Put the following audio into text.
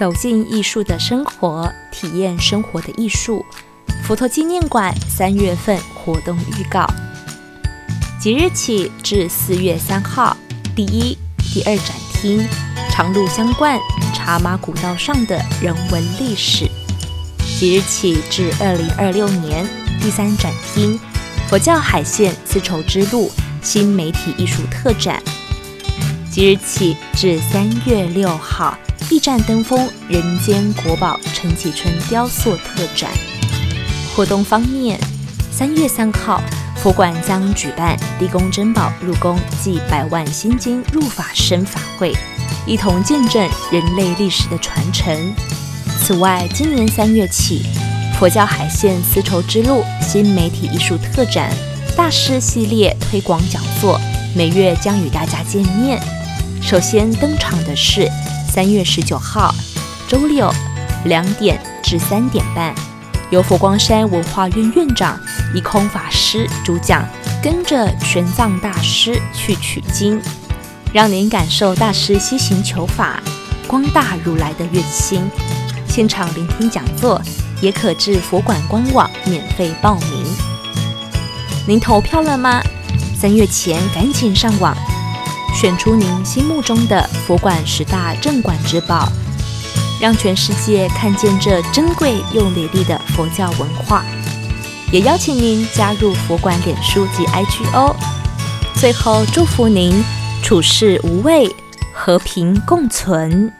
走进艺术的生活，体验生活的艺术。佛陀纪念馆三月份活动预告：即日起至四月三号，第一、第二展厅常露香观茶马古道上的人文历史；即日起至二零二六年，第三展厅佛教海线丝绸之路新媒体艺术特展；即日起至三月六号。驿站登峰人间国宝陈启春雕塑特展。活动方面，三月三号，佛馆将举办地宫珍宝入宫暨百万心经入法身法会，一同见证人类历史的传承。此外，今年三月起，佛教海线丝绸之路新媒体艺术特展大师系列推广讲座，每月将与大家见面。首先登场的是。三月十九号，周六，两点至三点半，由佛光山文化院院长一空法师主讲，跟着玄奘大师去取经，让您感受大师西行求法，光大如来的愿心。现场聆听讲座，也可至佛馆官网免费报名。您投票了吗？三月前赶紧上网。选出您心目中的佛馆十大镇馆之宝，让全世界看见这珍贵又美丽的佛教文化。也邀请您加入佛馆脸书及 IGO。最后祝福您处事无畏，和平共存。